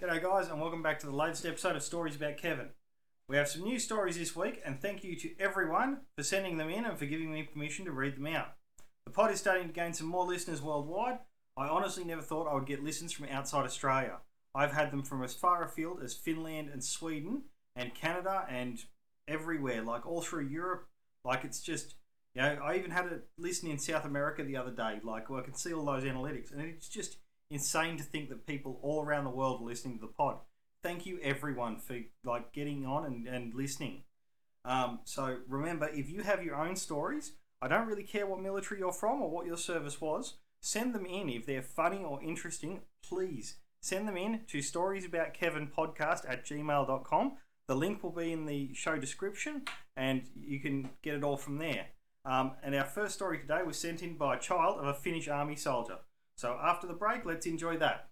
G'day, guys, and welcome back to the latest episode of Stories About Kevin. We have some new stories this week, and thank you to everyone for sending them in and for giving me permission to read them out. The pod is starting to gain some more listeners worldwide. I honestly never thought I would get listens from outside Australia. I've had them from as far afield as Finland and Sweden, and Canada, and everywhere, like all through Europe. Like it's just, you know, I even had a listen in South America the other day. Like well, I can see all those analytics, and it's just insane to think that people all around the world are listening to the pod. Thank you everyone for like getting on and, and listening. Um, so remember, if you have your own stories, I don't really care what military you're from or what your service was. Send them in if they're funny or interesting. Please send them in to storiesaboutkevinpodcast at gmail.com. The link will be in the show description and you can get it all from there. Um, and our first story today was sent in by a child of a Finnish army soldier. So after the break, let's enjoy that.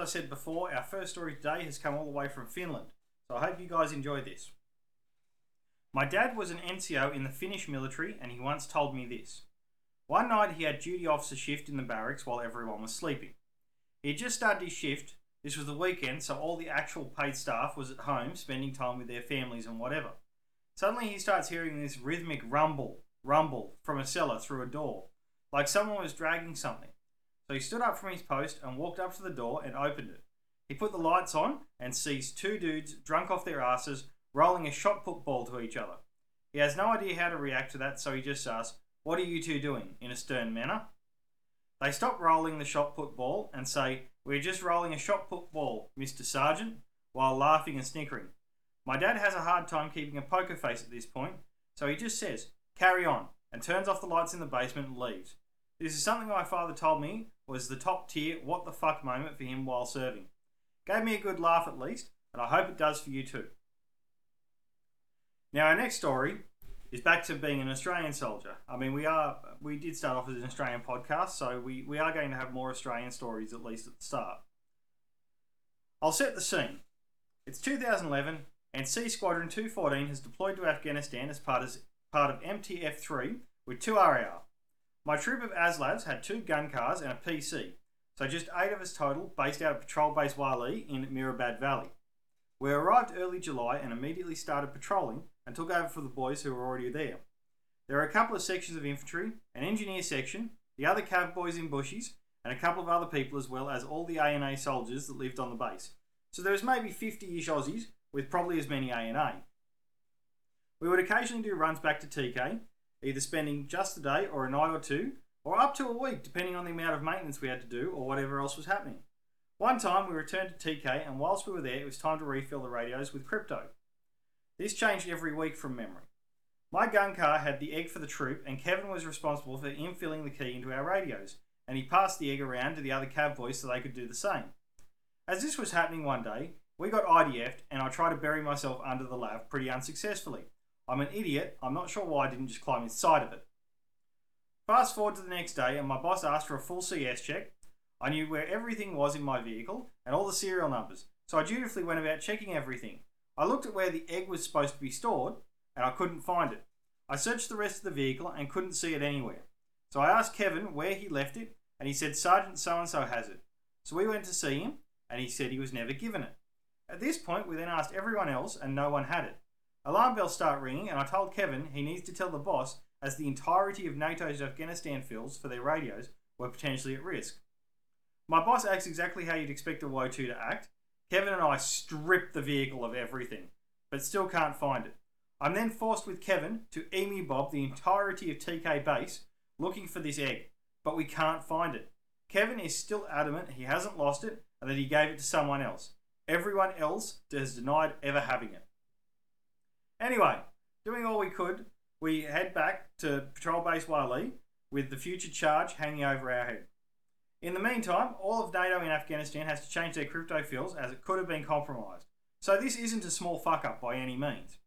I said before, our first story today has come all the way from Finland. So I hope you guys enjoy this. My dad was an NCO in the Finnish military, and he once told me this. One night he had duty officer shift in the barracks while everyone was sleeping. He had just started his shift. This was the weekend, so all the actual paid staff was at home spending time with their families and whatever. Suddenly he starts hearing this rhythmic rumble, rumble from a cellar through a door, like someone was dragging something. So he stood up from his post and walked up to the door and opened it. He put the lights on and sees two dudes drunk off their asses rolling a shot put ball to each other. He has no idea how to react to that, so he just asks, What are you two doing? in a stern manner. They stop rolling the shot put ball and say, We're just rolling a shot put ball, Mr. Sergeant, while laughing and snickering. My dad has a hard time keeping a poker face at this point, so he just says, Carry on, and turns off the lights in the basement and leaves. This is something my father told me was the top tier what the fuck moment for him while serving. Gave me a good laugh at least, and I hope it does for you too. Now our next story is back to being an Australian soldier. I mean, we are we did start off as an Australian podcast, so we, we are going to have more Australian stories at least at the start. I'll set the scene. It's 2011, and C Squadron 214 has deployed to Afghanistan as part, as part of MTF3 with two RAR. My troop of ASLAVs had two gun cars and a PC, so just eight of us total, based out of Patrol Base Wali in Mirabad Valley. We arrived early July and immediately started patrolling and took over for the boys who were already there. There are a couple of sections of infantry, an engineer section, the other cav boys in bushies, and a couple of other people as well as all the ANA soldiers that lived on the base. So there was maybe 50-ish Aussies, with probably as many ANA. We would occasionally do runs back to TK, either spending just a day or a night or two, or up to a week depending on the amount of maintenance we had to do or whatever else was happening. One time we returned to TK, and whilst we were there, it was time to refill the radios with crypto. This changed every week from memory. My gun car had the egg for the troop, and Kevin was responsible for infilling the key into our radios, and he passed the egg around to the other cav boys so they could do the same. As this was happening one day, we got IDF'd, and I tried to bury myself under the lav pretty unsuccessfully. I'm an idiot, I'm not sure why I didn't just climb inside of it. Fast forward to the next day, and my boss asked for a full CS check. I knew where everything was in my vehicle and all the serial numbers, so I dutifully went about checking everything. I looked at where the egg was supposed to be stored, and I couldn't find it. I searched the rest of the vehicle and couldn't see it anywhere. So I asked Kevin where he left it, and he said Sergeant so and so has it. So we went to see him, and he said he was never given it. At this point, we then asked everyone else, and no one had it. Alarm bells start ringing, and I told Kevin he needs to tell the boss, as the entirety of NATO's Afghanistan fills for their radios were potentially at risk. My boss acts exactly how you'd expect a WO2 to act. Kevin and I strip the vehicle of everything, but still can't find it. I'm then forced with Kevin to emu bob the entirety of TK base looking for this egg, but we can't find it. Kevin is still adamant he hasn't lost it and that he gave it to someone else. Everyone else has denied ever having it. Anyway, doing all we could, we head back to Patrol Base Wali with the future charge hanging over our head. In the meantime, all of NATO in Afghanistan has to change their crypto fills as it could have been compromised. So this isn't a small fuck up by any means.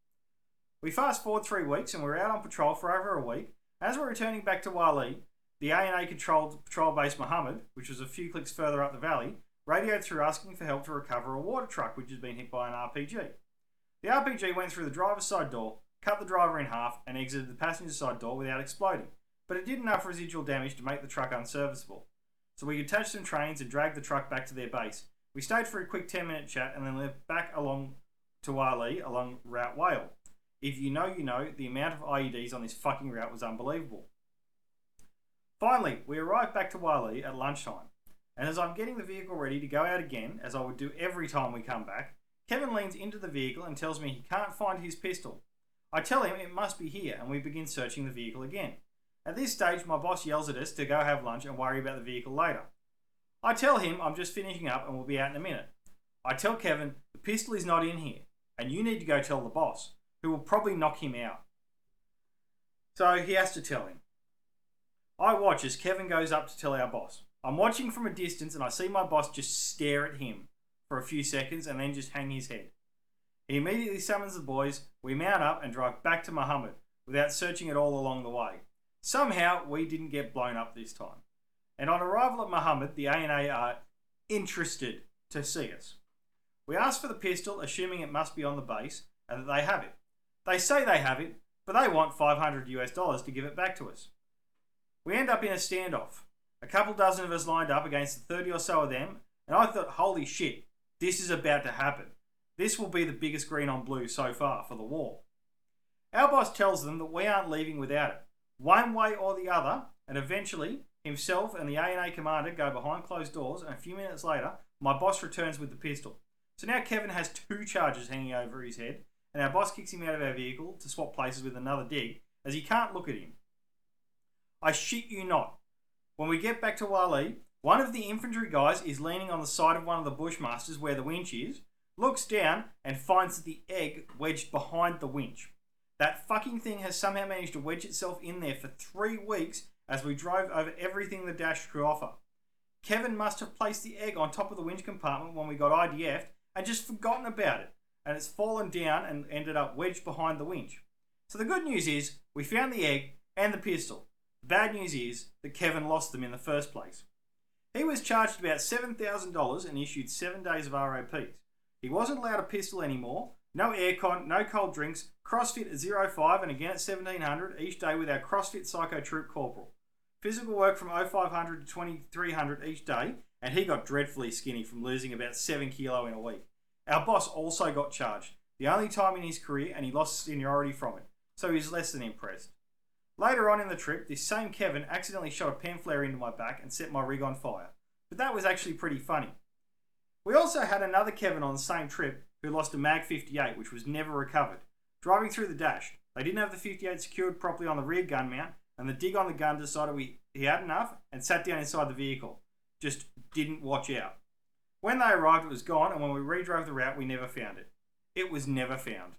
We fast forward three weeks and we're out on patrol for over a week. As we're returning back to Wali, the ANA controlled patrol base Mohammed, which was a few clicks further up the valley, radioed through asking for help to recover a water truck which had been hit by an RPG. The RPG went through the driver's side door, cut the driver in half, and exited the passenger side door without exploding, but it did enough residual damage to make the truck unserviceable. So we attached some trains and dragged the truck back to their base. We stayed for a quick 10 minute chat and then left back along to Wali along Route Whale. If you know, you know, the amount of IEDs on this fucking route was unbelievable. Finally, we arrived back to Wali at lunchtime, and as I'm getting the vehicle ready to go out again, as I would do every time we come back, Kevin leans into the vehicle and tells me he can't find his pistol. I tell him it must be here, and we begin searching the vehicle again. At this stage, my boss yells at us to go have lunch and worry about the vehicle later. I tell him I'm just finishing up and we'll be out in a minute. I tell Kevin the pistol is not in here, and you need to go tell the boss, who will probably knock him out. So he has to tell him. I watch as Kevin goes up to tell our boss. I'm watching from a distance and I see my boss just stare at him for a few seconds and then just hang his head. He immediately summons the boys, we mount up and drive back to Muhammad without searching at all along the way. Somehow we didn't get blown up this time. And on arrival at Muhammad, the ANA are interested to see us. We ask for the pistol, assuming it must be on the base, and that they have it. They say they have it, but they want 500 US dollars to give it back to us. We end up in a standoff. A couple dozen of us lined up against the 30 or so of them, and I thought, holy shit, this is about to happen. This will be the biggest green on blue so far for the war. Our boss tells them that we aren't leaving without it. One way or the other, and eventually, himself and the ANA commander go behind closed doors, and a few minutes later, my boss returns with the pistol. So now Kevin has two charges hanging over his head, and our boss kicks him out of our vehicle to swap places with another dig, as he can't look at him. I shit you not. When we get back to Wali, one of the infantry guys is leaning on the side of one of the Bushmasters where the winch is, looks down, and finds the egg wedged behind the winch. That fucking thing has somehow managed to wedge itself in there for three weeks as we drove over everything the dash could offer. Kevin must have placed the egg on top of the winch compartment when we got IDF'd and just forgotten about it, and it's fallen down and ended up wedged behind the winch. So the good news is we found the egg and the pistol. The bad news is that Kevin lost them in the first place. He was charged about $7,000 and issued seven days of ROPs. He wasn't allowed a pistol anymore, no aircon, no cold drinks, CrossFit at 05 and again at 1700 each day with our CrossFit Psycho Troop Corporal. Physical work from 0500 to 2300 each day, and he got dreadfully skinny from losing about 7 kilo in a week. Our boss also got charged, the only time in his career, and he lost seniority from it, so he's less than impressed. Later on in the trip, this same Kevin accidentally shot a pen flare into my back and set my rig on fire. But that was actually pretty funny. We also had another Kevin on the same trip who lost a Mag 58, which was never recovered. Driving through the dash, they didn't have the 58 secured properly on the rear gun mount, and the dig on the gun decided we, he had enough and sat down inside the vehicle. Just didn't watch out. When they arrived, it was gone, and when we redrove the route, we never found it. It was never found.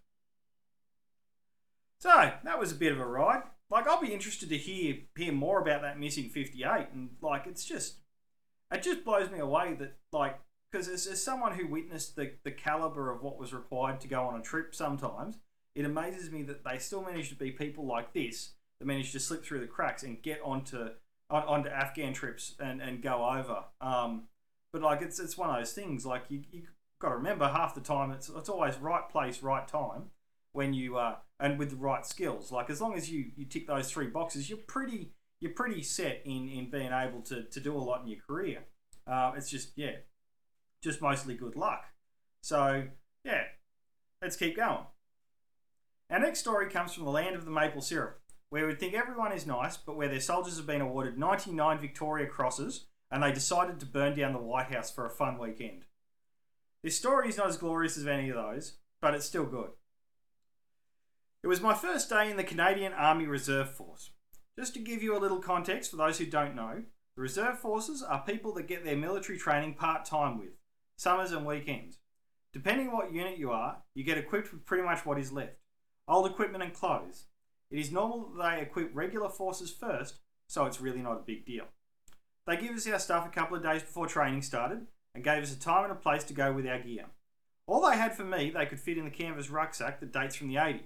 So, that was a bit of a ride like I'll be interested to hear hear more about that missing 58 and like it's just it just blows me away that like because as, as someone who witnessed the, the caliber of what was required to go on a trip sometimes it amazes me that they still manage to be people like this that manage to slip through the cracks and get onto on, onto Afghan trips and, and go over. Um, but like it's it's one of those things like you, you got to remember half the time it's, it's always right place right time when you uh, and with the right skills. Like as long as you you tick those three boxes, you're pretty you're pretty set in in being able to to do a lot in your career. Uh, it's just yeah, just mostly good luck. So yeah, let's keep going. Our next story comes from the land of the maple syrup, where we'd think everyone is nice, but where their soldiers have been awarded 99 Victoria Crosses and they decided to burn down the White House for a fun weekend. This story is not as glorious as any of those, but it's still good. It was my first day in the Canadian Army Reserve Force. Just to give you a little context for those who don't know, the Reserve Forces are people that get their military training part time with, summers and weekends. Depending on what unit you are, you get equipped with pretty much what is left old equipment and clothes. It is normal that they equip regular forces first, so it's really not a big deal. They gave us our stuff a couple of days before training started and gave us a time and a place to go with our gear. All they had for me, they could fit in the canvas rucksack that dates from the 80s.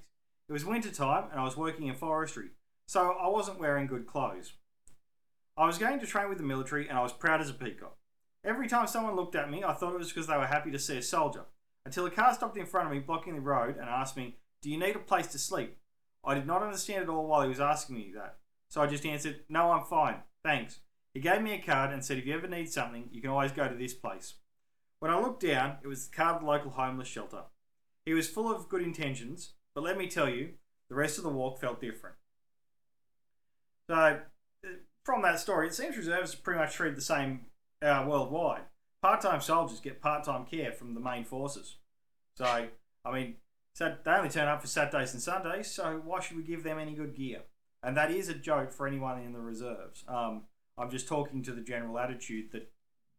It was winter time and I was working in forestry, so I wasn't wearing good clothes. I was going to train with the military and I was proud as a peacock. Every time someone looked at me, I thought it was because they were happy to see a soldier, until a car stopped in front of me blocking the road and asked me, Do you need a place to sleep? I did not understand at all while he was asking me that, so I just answered, No, I'm fine, thanks. He gave me a card and said, If you ever need something, you can always go to this place. When I looked down, it was the card of the local homeless shelter. He was full of good intentions, but let me tell you, the rest of the walk felt different. So, from that story, it seems reservists are pretty much treated the same uh, worldwide. Part time soldiers get part time care from the main forces. So, I mean, they only turn up for Saturdays and Sundays, so why should we give them any good gear? And that is a joke for anyone in the reserves. Um, I'm just talking to the general attitude that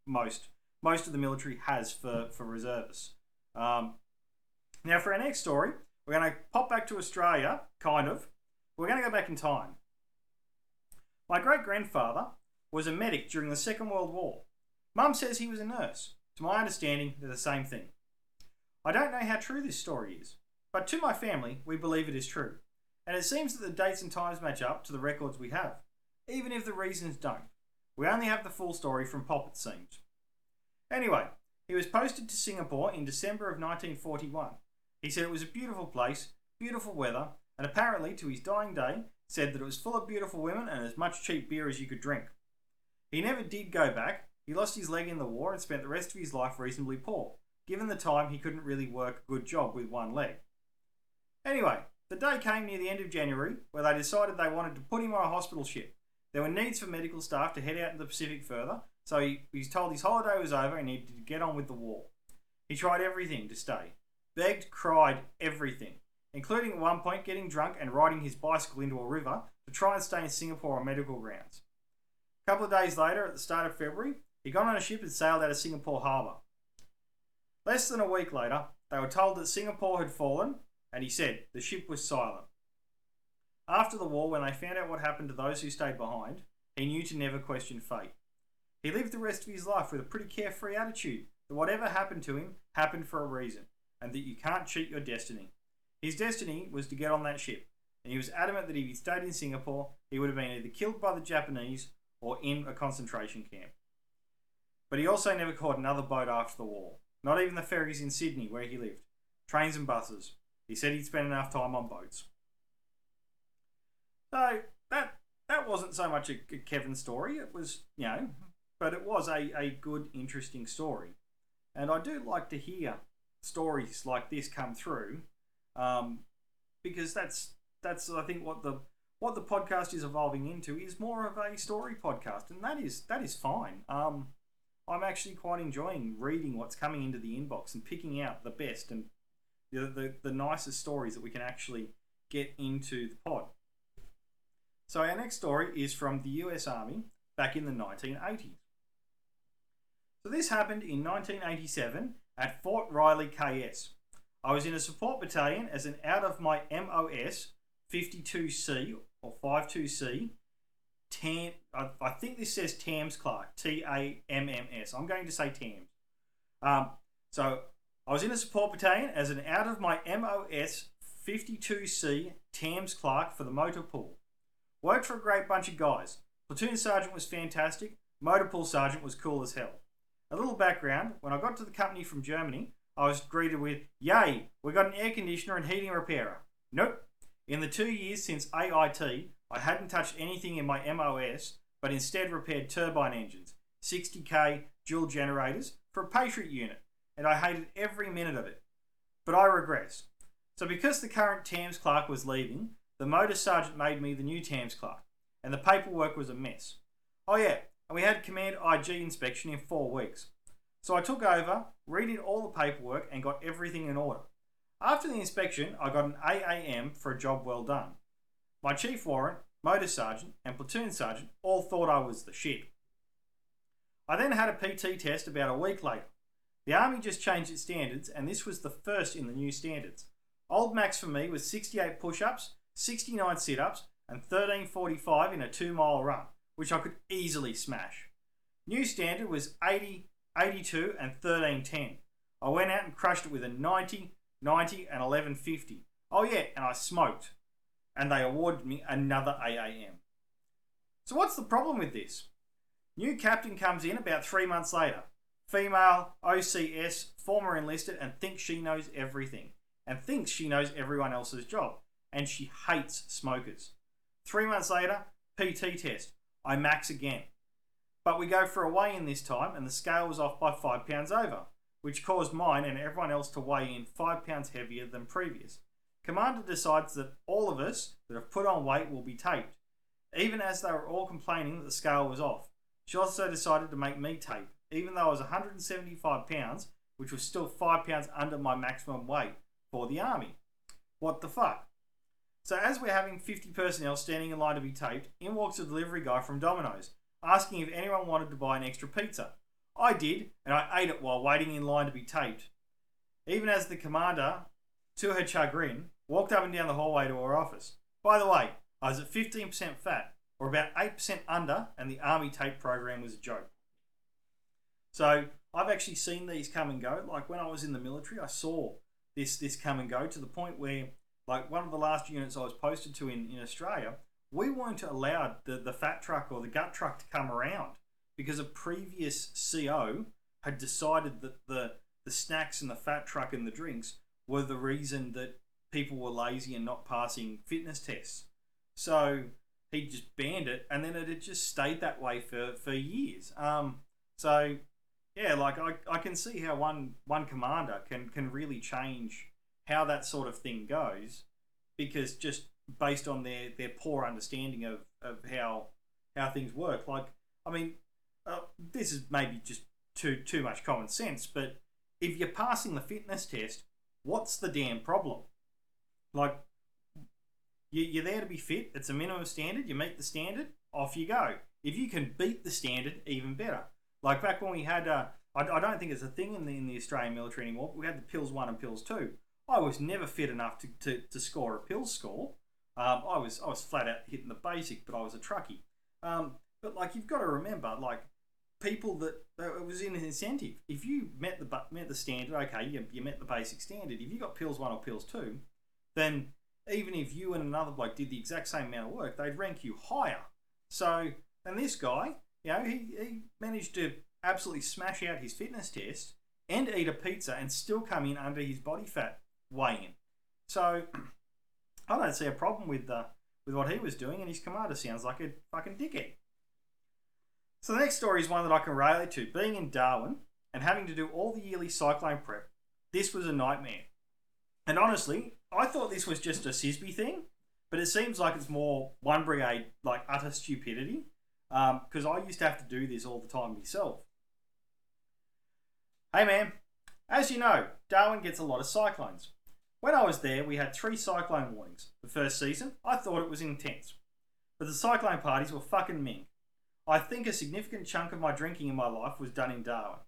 most most of the military has for, for reservists. Um, now, for our next story, we're going to pop back to Australia, kind of. We're going to go back in time. My great grandfather was a medic during the Second World War. Mum says he was a nurse. To my understanding, they're the same thing. I don't know how true this story is, but to my family, we believe it is true. And it seems that the dates and times match up to the records we have, even if the reasons don't. We only have the full story from Pop, it seems. Anyway, he was posted to Singapore in December of 1941. He said it was a beautiful place, beautiful weather, and apparently, to his dying day, said that it was full of beautiful women and as much cheap beer as you could drink. He never did go back. He lost his leg in the war and spent the rest of his life reasonably poor. Given the time, he couldn't really work a good job with one leg. Anyway, the day came near the end of January where they decided they wanted to put him on a hospital ship. There were needs for medical staff to head out in the Pacific further, so he, was told his holiday was over and he needed to get on with the war. He tried everything to stay. Begged, cried, everything. Including at one point getting drunk and riding his bicycle into a river to try and stay in Singapore on medical grounds. A couple of days later, at the start of February, he got on a ship and sailed out of Singapore harbour. Less than a week later, they were told that Singapore had fallen, and he said the ship was silent. After the war, when they found out what happened to those who stayed behind, he knew to never question fate. He lived the rest of his life with a pretty carefree attitude that whatever happened to him happened for a reason, and that you can't cheat your destiny. His destiny was to get on that ship, and he was adamant that if he stayed in Singapore, he would have been either killed by the Japanese or in a concentration camp. But he also never caught another boat after the war, not even the ferries in Sydney where he lived, trains and buses. He said he'd spent enough time on boats. So that that wasn't so much a Kevin story. It was, you know, but it was a, a good, interesting story. And I do like to hear stories like this come through um, because that's that's I think what the what the podcast is evolving into is more of a story podcast, and that is that is fine. Um, I'm actually quite enjoying reading what's coming into the inbox and picking out the best and the, the, the nicest stories that we can actually get into the pod. So our next story is from the US Army back in the 1980s. So this happened in 1987 at Fort Riley KS. I was in a support battalion as an out of my MOS 52C or 52C. Tam, I, I think this says TAMMS clerk, T A M M S. I'm going to say Tams. Um, so I was in a support battalion as an out of my MOS 52C TAMMS clerk for the motor pool. Worked for a great bunch of guys. Platoon sergeant was fantastic. Motor pool sergeant was cool as hell. A little background when I got to the company from Germany, I was greeted with, Yay, we got an air conditioner and heating repairer. Nope. In the two years since AIT, I hadn't touched anything in my MOS, but instead repaired turbine engines, 60k dual generators for a Patriot unit, and I hated every minute of it. But I regress. So, because the current TAMMS clerk was leaving, the motor sergeant made me the new TAMMS clerk, and the paperwork was a mess. Oh, yeah, and we had command IG inspection in four weeks. So I took over, redid all the paperwork, and got everything in order. After the inspection, I got an AAM for a job well done. My chief warrant, motor sergeant, and platoon sergeant all thought I was the shit. I then had a PT test about a week later. The Army just changed its standards, and this was the first in the new standards. Old max for me was 68 push ups, 69 sit ups, and 1345 in a two mile run which I could easily smash. New standard was 80, 82, and 1310. I went out and crushed it with a 90, 90, and 1150. Oh, yeah, and I smoked. And they awarded me another AAM. So, what's the problem with this? New captain comes in about three months later. Female, OCS, former enlisted, and thinks she knows everything. And thinks she knows everyone else's job. And she hates smokers. Three months later, PT test. I max again. But we go for a weigh in this time, and the scale was off by five pounds over, which caused mine and everyone else to weigh in five pounds heavier than previous. Commander decides that all of us that have put on weight will be taped, even as they were all complaining that the scale was off. She also decided to make me tape, even though I was 175 pounds, which was still 5 pounds under my maximum weight for the army. What the fuck? So, as we're having 50 personnel standing in line to be taped, in walks a delivery guy from Domino's, asking if anyone wanted to buy an extra pizza. I did, and I ate it while waiting in line to be taped. Even as the commander, to her chagrin, walked up and down the hallway to her office. By the way, I was at 15% fat, or about 8% under, and the army tape program was a joke. So I've actually seen these come and go. Like when I was in the military, I saw this this come and go to the point where, like one of the last units I was posted to in, in Australia, we weren't allowed the, the fat truck or the gut truck to come around because a previous CO had decided that the the snacks and the fat truck and the drinks were the reason that people were lazy and not passing fitness tests. So he just banned it, and then it had just stayed that way for for years. Um, so yeah, like I, I can see how one one commander can can really change how that sort of thing goes, because just based on their their poor understanding of of how how things work. Like I mean, uh, this is maybe just too too much common sense, but if you're passing the fitness test, what's the damn problem? Like you, are there to be fit. It's a minimum standard. You meet the standard, off you go. If you can beat the standard, even better. Like back when we had, uh, I, I don't think it's a thing in the, in the Australian military anymore. we had the PILS one and PILS two. I was never fit enough to, to, to score a PILS score. Um, I was I was flat out hitting the basic, but I was a truckie. Um, but like you've got to remember, like people that it was in an incentive. If you met the met the standard, okay, you, you met the basic standard. If you got PILS one or PILS two, then even if you and another bloke did the exact same amount of work, they'd rank you higher. So, and this guy, you know, he, he managed to absolutely smash out his fitness test and eat a pizza and still come in under his body fat weighing. So, I don't see a problem with the with what he was doing, and his commander sounds like a fucking dickhead. So the next story is one that I can relate to. Being in Darwin and having to do all the yearly cyclone prep, this was a nightmare. And honestly, I thought this was just a CISB thing, but it seems like it's more one brigade like utter stupidity. Because um, I used to have to do this all the time myself. Hey man, as you know, Darwin gets a lot of cyclones. When I was there, we had three cyclone warnings. The first season, I thought it was intense. But the cyclone parties were fucking ming. I think a significant chunk of my drinking in my life was done in Darwin.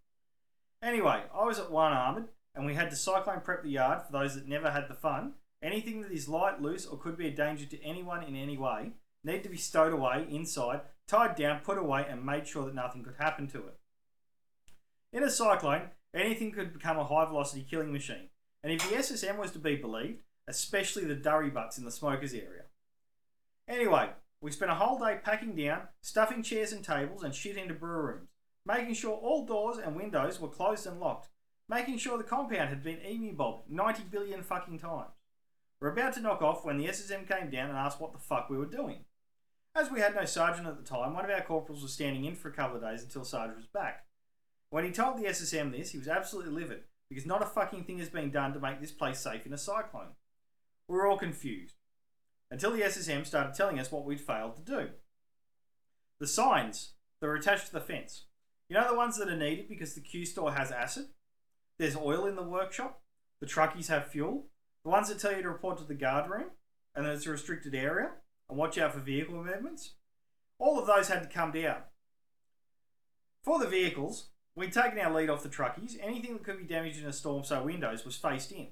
Anyway, I was at one armoured and we had to cyclone prep the yard for those that never had the fun. Anything that is light, loose, or could be a danger to anyone in any way need to be stowed away inside, tied down, put away, and made sure that nothing could happen to it. In a cyclone, anything could become a high velocity killing machine, and if the SSM was to be believed, especially the durry butts in the smokers area. Anyway, we spent a whole day packing down, stuffing chairs and tables and shit into brew rooms, making sure all doors and windows were closed and locked, making sure the compound had been emu bobbed 90 billion fucking times. We're about to knock off when the SSM came down and asked what the fuck we were doing. As we had no sergeant at the time, one of our corporals was standing in for a couple of days until sergeant was back. When he told the SSM this, he was absolutely livid because not a fucking thing has been done to make this place safe in a cyclone. We were all confused until the SSM started telling us what we'd failed to do. The signs that are attached to the fence. You know the ones that are needed because the Q store has acid? There's oil in the workshop. The truckies have fuel. The ones that tell you to report to the guard room and that it's a restricted area and watch out for vehicle movements. All of those had to come down. For the vehicles, we'd taken our lead off the truckies. Anything that could be damaged in a storm, so windows, was faced in.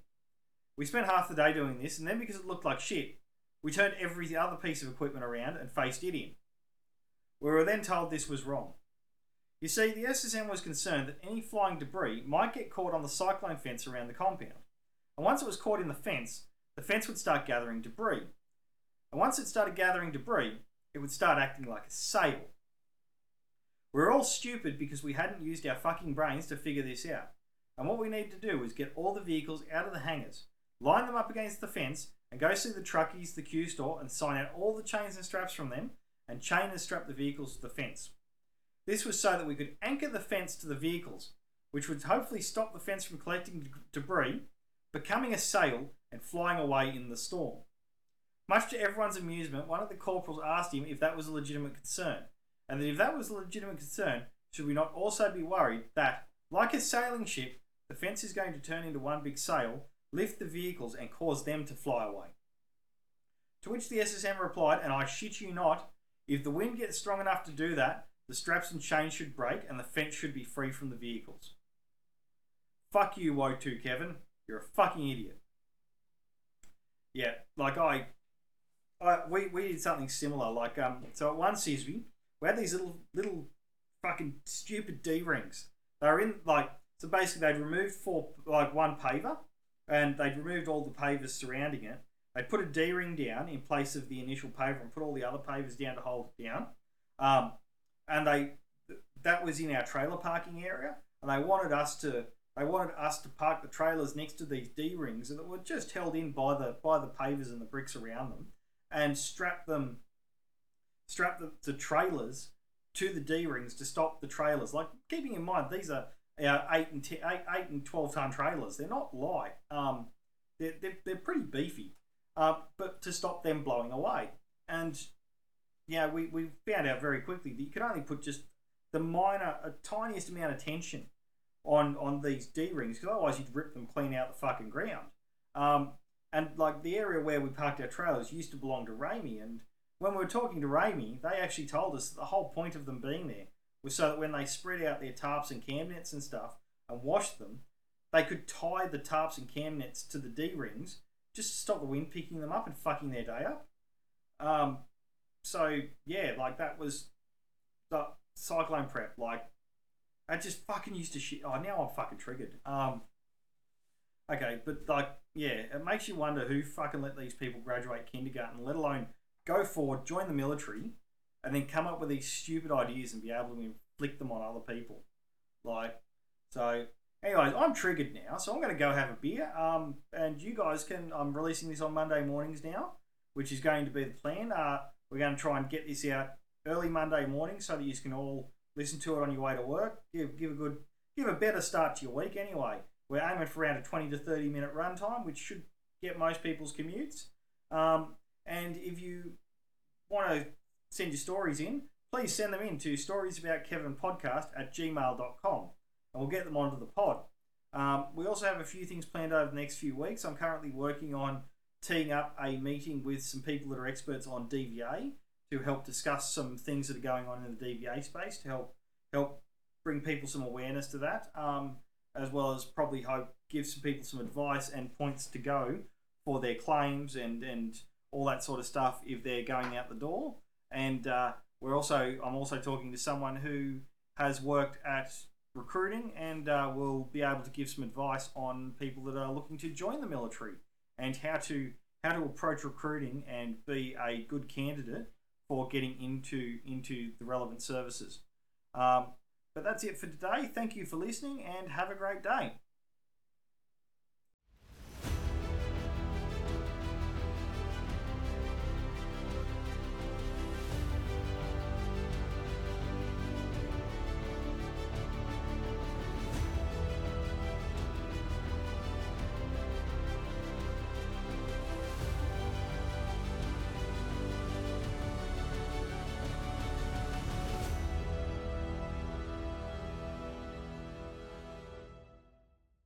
We spent half the day doing this, and then because it looked like shit, we turned every other piece of equipment around and faced it in. We were then told this was wrong. You see, the SSM was concerned that any flying debris might get caught on the cyclone fence around the compound. And once it was caught in the fence, the fence would start gathering debris. And once it started gathering debris, it would start acting like a sail. We were all stupid because we hadn't used our fucking brains to figure this out. And what we need to do is get all the vehicles out of the hangars, line them up against the fence, and go see the truckies, the Q store, and sign out all the chains and straps from them, and chain and strap the vehicles to the fence. This was so that we could anchor the fence to the vehicles, which would hopefully stop the fence from collecting debris, becoming a sail, and flying away in the storm. Much to everyone's amusement, one of the corporals asked him if that was a legitimate concern, and that if that was a legitimate concern, should we not also be worried that, like a sailing ship, the fence is going to turn into one big sail, lift the vehicles, and cause them to fly away? To which the SSM replied, and I shit you not, if the wind gets strong enough to do that, the straps and chains should break and the fence should be free from the vehicles. Fuck you, WO2, Kevin. You're a fucking idiot. Yeah, like I, I we, we did something similar. Like um, so at one CISB, we had these little little fucking stupid D rings. They were in like so basically they'd removed four like one paver, and they'd removed all the pavers surrounding it. They put a D ring down in place of the initial paver and put all the other pavers down to hold it down. Um, and they that was in our trailer parking area, and they wanted us to they wanted us to park the trailers next to these D rings that were just held in by the by the pavers and the bricks around them, and strap them strap the, the trailers to the D rings to stop the trailers. Like keeping in mind these are uh, eight and ten, eight, eight and twelve ton trailers. They're not light. Um, they're, they're, they're pretty beefy. Uh, but to stop them blowing away. And yeah, we, we found out very quickly that you could only put just the minor, a tiniest amount of tension on on these D rings because otherwise you'd rip them clean out the fucking ground. Um, and like the area where we parked our trailers used to belong to RAEME, and when we were talking to RAEME, they actually told us that the whole point of them being there was so that when they spread out their tarps and cam nets and stuff and washed them, they could tie the tarps and cam nets to the D rings just to stop the wind picking them up and fucking their day up. Um, so yeah, like that was the cyclone prep. Like I just fucking used to shit. Oh, now I'm fucking triggered. Um, okay, but like yeah, it makes you wonder who fucking let these people graduate kindergarten, let alone go forward, join the military, and then come up with these stupid ideas and be able to inflict them on other people. Like, so anyways, I'm triggered now, so I'm going to go have a beer. Um, and you guys can. I'm releasing this on Monday mornings now, which is going to be the plan. Uh, we're going to try and get this out early Monday morning so that you can all listen to it on your way to work. Give give a good give a better start to your week anyway. We're aiming for around a 20 to 30 minute run time, which should get most people's commutes. Um, and if you want to send your stories in, please send them in to storiesaboutkevinpodcast at gmail.com and we'll get them onto the pod. Um, we also have a few things planned over the next few weeks. I'm currently working on teeing up a meeting with some people that are experts on DVA to help discuss some things that are going on in the DVA space to help help bring people some awareness to that, um, as well as probably hope give some people some advice and points to go for their claims and and all that sort of stuff if they're going out the door. And uh, we're also I'm also talking to someone who has worked at recruiting and uh, will be able to give some advice on people that are looking to join the military and how to how to approach recruiting and be a good candidate for getting into into the relevant services. Um, but that's it for today. Thank you for listening and have a great day.